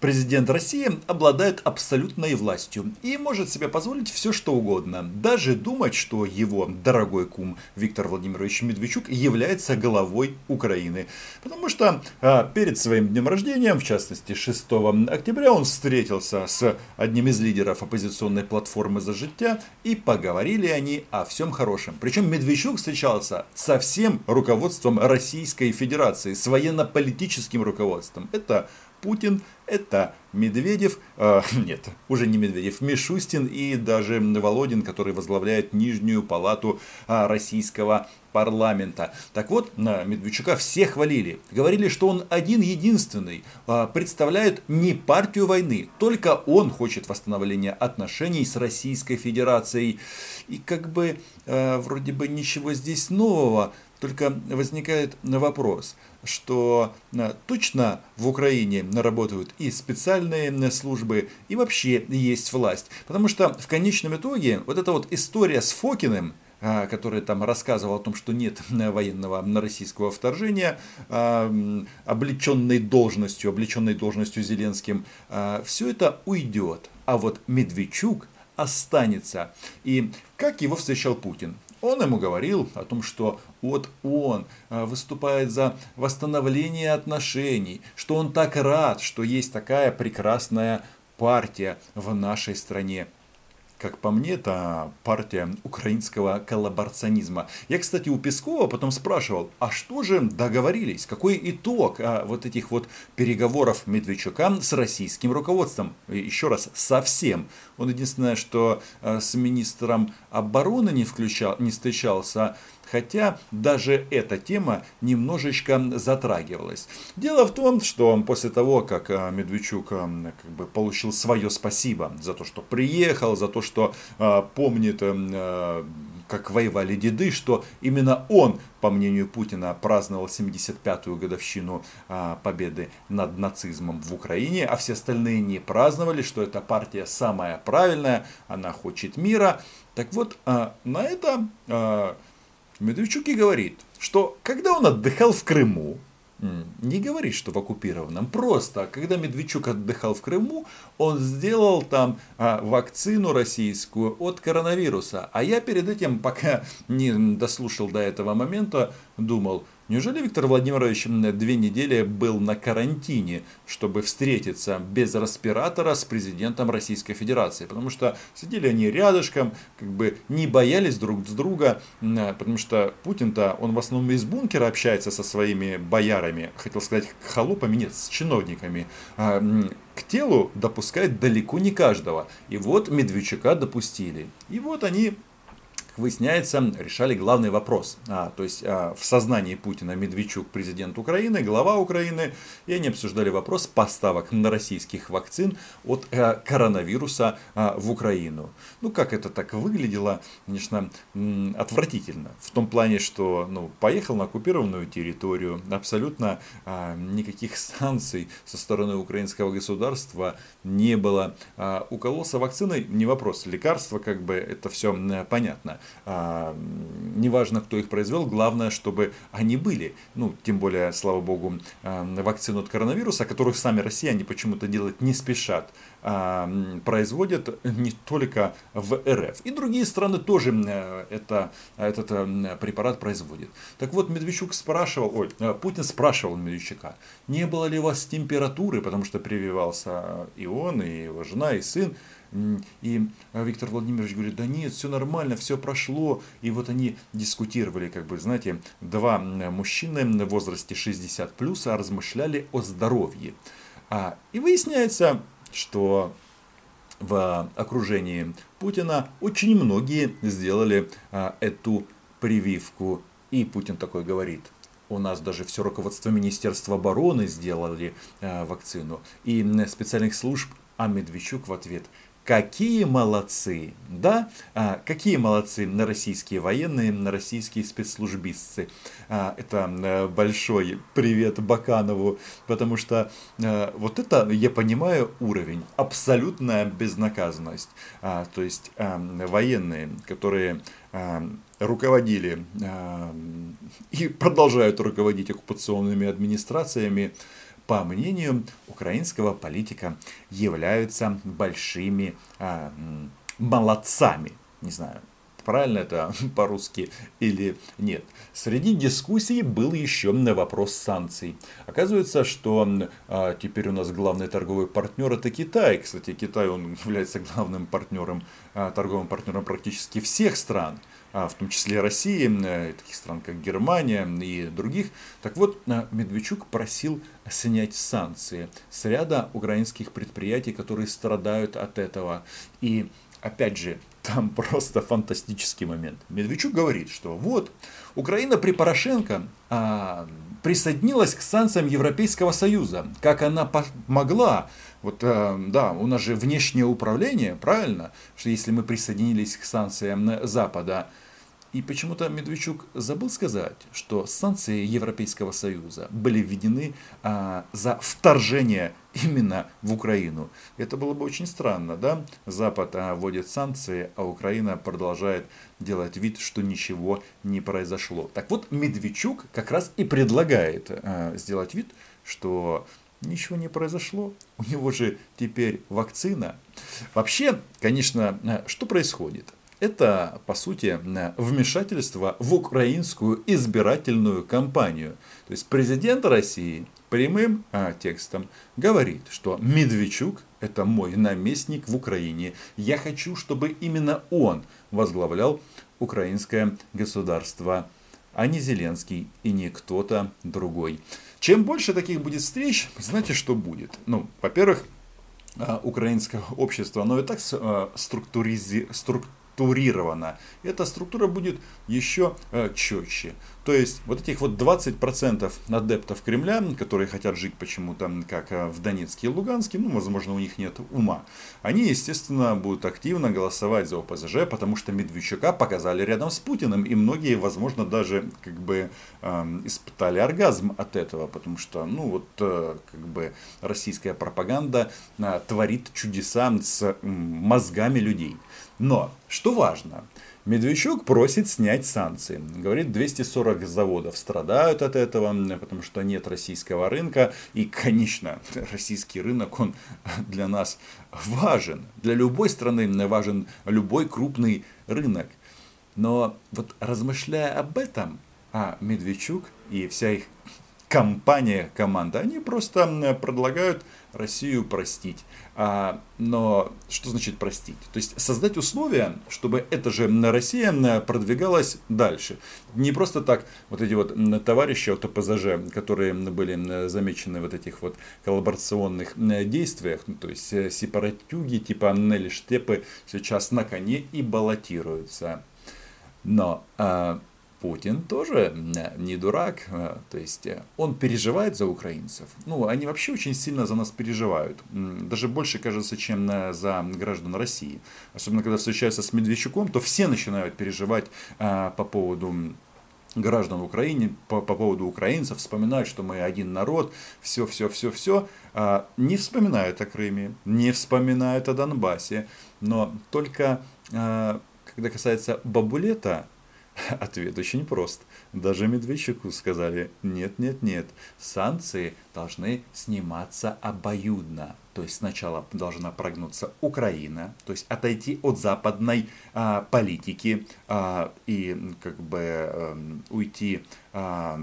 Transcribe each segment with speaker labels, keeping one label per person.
Speaker 1: Президент России обладает абсолютной властью и может себе позволить все что угодно. Даже думать, что его дорогой кум Виктор Владимирович Медведчук является головой Украины. Потому что а, перед своим днем рождения, в частности 6 октября, он встретился с одним из лидеров оппозиционной платформы «За життя» и поговорили они о всем хорошем. Причем Медведчук встречался со всем руководством Российской Федерации, с военно-политическим руководством. Это Путин, это Медведев, э, нет, уже не Медведев, Мишустин и даже Володин, который возглавляет Нижнюю палату э, российского парламента. Так вот, на Медведчука все хвалили. Говорили, что он один единственный э, представляет не партию войны, только он хочет восстановления отношений с Российской Федерацией. И как бы э, вроде бы ничего здесь нового, только возникает вопрос, что э, точно в Украине работают и специальные службы, и вообще есть власть. Потому что в конечном итоге вот эта вот история с Фокиным, э, который там рассказывал о том, что нет военного на российского вторжения, э, облеченной должностью, облеченной должностью Зеленским, все это уйдет. А вот Медведчук останется. И как его встречал Путин? Он ему говорил о том, что вот он а, выступает за восстановление отношений, что он так рад, что есть такая прекрасная партия в нашей стране. Как по мне, это партия украинского коллаборационизма. Я, кстати, у Пескова потом спрашивал, а что же договорились? Какой итог а, вот этих вот переговоров Медведчука с российским руководством? Еще раз, совсем. Он единственное, что а, с министром обороны не, включал, не встречался, хотя даже эта тема немножечко затрагивалась. Дело в том, что после того, как а, Медведчук а, как бы, получил свое спасибо за то, что приехал, за то, что а, помнит как воевали деды, что именно он, по мнению Путина, праздновал 75-ю годовщину победы над нацизмом в Украине, а все остальные не праздновали, что эта партия самая правильная, она хочет мира. Так вот, на это Медведчук и говорит, что когда он отдыхал в Крыму, не говорит, что в оккупированном, просто когда Медведчук отдыхал в Крыму, он сделал там а, вакцину российскую от коронавируса. А я перед этим, пока не дослушал до этого момента, думал, Неужели Виктор Владимирович две недели был на карантине, чтобы встретиться без респиратора с президентом Российской Федерации? Потому что сидели они рядышком, как бы не боялись друг с друга, потому что Путин-то, он в основном из бункера общается со своими боярами, хотел сказать, холопами, нет, с чиновниками а, к телу допускает далеко не каждого. И вот Медведчука допустили. И вот они выясняется, решали главный вопрос. А, то есть а, в сознании Путина Медведчук президент Украины, глава Украины, и они обсуждали вопрос поставок на российских вакцин от а, коронавируса а, в Украину. Ну, как это так выглядело, конечно, отвратительно. В том плане, что ну, поехал на оккупированную территорию, абсолютно а, никаких санкций со стороны украинского государства не было. А, укололся вакциной, не вопрос, лекарства, как бы это все понятно. А, неважно, кто их произвел, главное, чтобы они были. Ну, тем более, слава богу, а, вакцину от коронавируса, которую сами россияне почему-то делать не спешат, производят не только в РФ. И другие страны тоже это, этот препарат производят. Так вот, Медведчук спрашивал, ой, Путин спрашивал Медведчука, не было ли у вас температуры, потому что прививался и он, и его жена, и сын. И Виктор Владимирович говорит, да нет, все нормально, все прошло. И вот они дискутировали, как бы, знаете, два мужчины в возрасте 60 плюс размышляли о здоровье. А, и выясняется, что в окружении Путина очень многие сделали а, эту прививку. И Путин такой говорит, у нас даже все руководство Министерства обороны сделали а, вакцину. И специальных служб, а Медведчук в ответ – Какие молодцы, да? А, какие молодцы на российские военные, на российские спецслужбистцы. А, это э, большой привет Баканову, потому что а, вот это, я понимаю, уровень, абсолютная безнаказанность. А, то есть а, военные, которые а, руководили а, и продолжают руководить оккупационными администрациями, по мнению украинского политика, являются большими а, молодцами. Не знаю, правильно это по-русски или нет. Среди дискуссий был еще вопрос санкций. Оказывается, что а, теперь у нас главный торговый партнер это Китай. Кстати, Китай он является главным партнером, а, торговым партнером практически всех стран в том числе России, э, таких стран как Германия и других. Так вот, Медведчук просил снять санкции с ряда украинских предприятий, которые страдают от этого. И опять же, там просто фантастический момент. Медведчук говорит, что вот, Украина при Порошенко а, присоединилась к санкциям Европейского Союза. Как она могла, вот, а, да, у нас же внешнее управление, правильно, что если мы присоединились к санкциям Запада, и почему-то Медведчук забыл сказать, что санкции Европейского Союза были введены а, за вторжение именно в Украину. Это было бы очень странно, да? Запад а, вводит санкции, а Украина продолжает делать вид, что ничего не произошло. Так вот, Медведчук как раз и предлагает а, сделать вид, что ничего не произошло. У него же теперь вакцина. Вообще, конечно, а, что происходит? Это, по сути, вмешательство в украинскую избирательную кампанию. То есть президент России прямым а, текстом говорит, что Медведчук – это мой наместник в Украине. Я хочу, чтобы именно он возглавлял украинское государство, а не Зеленский и не кто-то другой. Чем больше таких будет встреч, знаете, что будет? Ну, во-первых, а, украинское общество, оно и так а, структуризи... структуризировано структурирована, эта структура будет еще э, четче. То есть вот этих вот 20% адептов Кремля, которые хотят жить почему-то как э, в Донецке и Луганске, ну, возможно, у них нет ума, они, естественно, будут активно голосовать за ОПЗЖ, потому что Медведчука показали рядом с Путиным, и многие, возможно, даже как бы э, испытали оргазм от этого, потому что, ну, вот э, как бы российская пропаганда э, творит чудеса с э, мозгами людей. Но, что важно, Медведчук просит снять санкции. Говорит, 240 заводов страдают от этого, потому что нет российского рынка. И, конечно, российский рынок, он для нас важен. Для любой страны важен любой крупный рынок. Но вот размышляя об этом, а Медведчук и вся их компания, команда, они просто предлагают Россию простить. А, но что значит простить? То есть создать условия, чтобы эта же Россия продвигалась дальше. Не просто так вот эти вот товарищи от ОПЗЖ, которые были замечены в вот этих вот коллаборационных действиях, ну, то есть э, сепаратюги типа Нелли Штепы сейчас на коне и баллотируются. Но а, Путин тоже не дурак, э, то есть э, он переживает за украинцев. Ну, они вообще очень сильно за нас переживают. Даже больше, кажется, чем за граждан России. Особенно, когда встречаются с Медведчуком, то все начинают переживать э, по поводу граждан Украины, по, по поводу украинцев, вспоминают, что мы один народ, все, все, все, все. А, не вспоминают о Крыме, не вспоминают о Донбассе. Но только когда касается Бабулета, Ответ очень прост. Даже Медведчуку сказали, нет, нет, нет, санкции должны сниматься обоюдно. То есть сначала должна прогнуться Украина, то есть отойти от западной а, политики а, и как бы а, уйти а,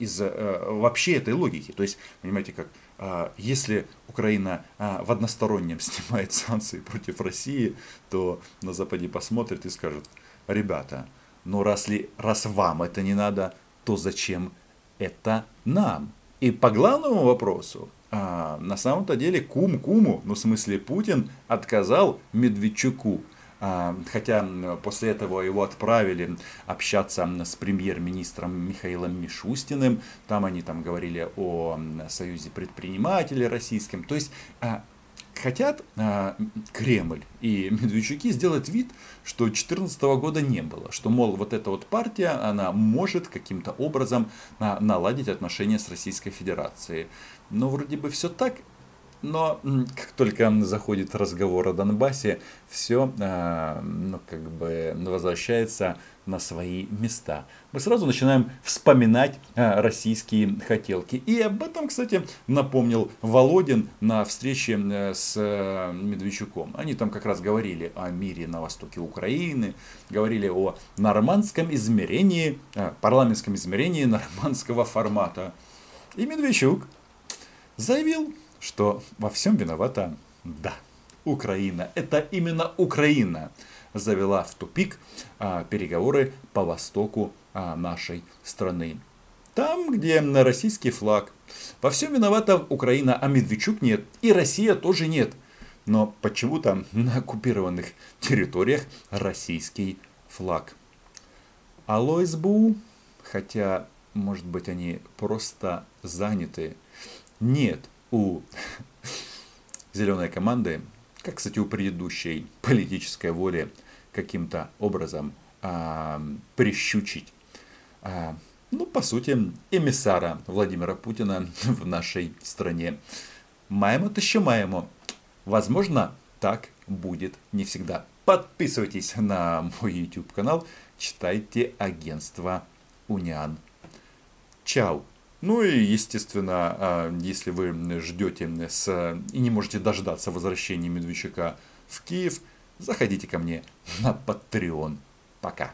Speaker 1: из а, вообще этой логики. То есть, понимаете, как а, если Украина а, в одностороннем снимает санкции против России, то на Западе посмотрят и скажут, ребята, но раз, ли, раз вам это не надо, то зачем это нам? И по главному вопросу, а, на самом-то деле кум куму, ну в смысле Путин отказал Медведчуку. А, хотя после этого его отправили общаться с премьер-министром Михаилом Мишустиным. Там они там говорили о союзе предпринимателей российском. То есть а, хотят а, Кремль и Медведчуки сделать вид, что 2014 года не было. Что, мол, вот эта вот партия, она может каким-то образом а, наладить отношения с Российской Федерацией. Но вроде бы все так, Но как только заходит разговор о Донбассе, все а, ну, как бы возвращается на свои места. Мы сразу начинаем вспоминать а, российские хотелки. И об этом, кстати, напомнил Володин на встрече э, с э, Медведчуком. Они там как раз говорили о мире на востоке Украины, говорили о нормандском измерении, а, парламентском измерении нормандского формата. И Медведчук заявил, что во всем виновата да, Украина. Это именно Украина завела в тупик а, переговоры по востоку а, нашей страны. Там, где на российский флаг. Во всем виновата Украина, а Медведчук нет. И Россия тоже нет. Но почему-то на оккупированных территориях российский флаг. Алло, СБУ, хотя, может быть, они просто заняты. Нет, у зеленой команды, как, кстати, у предыдущей политической воли, каким-то образом а, прищучить, а, ну, по сути, эмиссара Владимира Путина в нашей стране. Маемо то еще маемо. Возможно, так будет не всегда. Подписывайтесь на мой YouTube канал, читайте агентство Униан. Чао! Ну и, естественно, а, если вы ждете с, и не можете дождаться возвращения Медведчука в Киев, заходите ко мне на Patreon. Пока.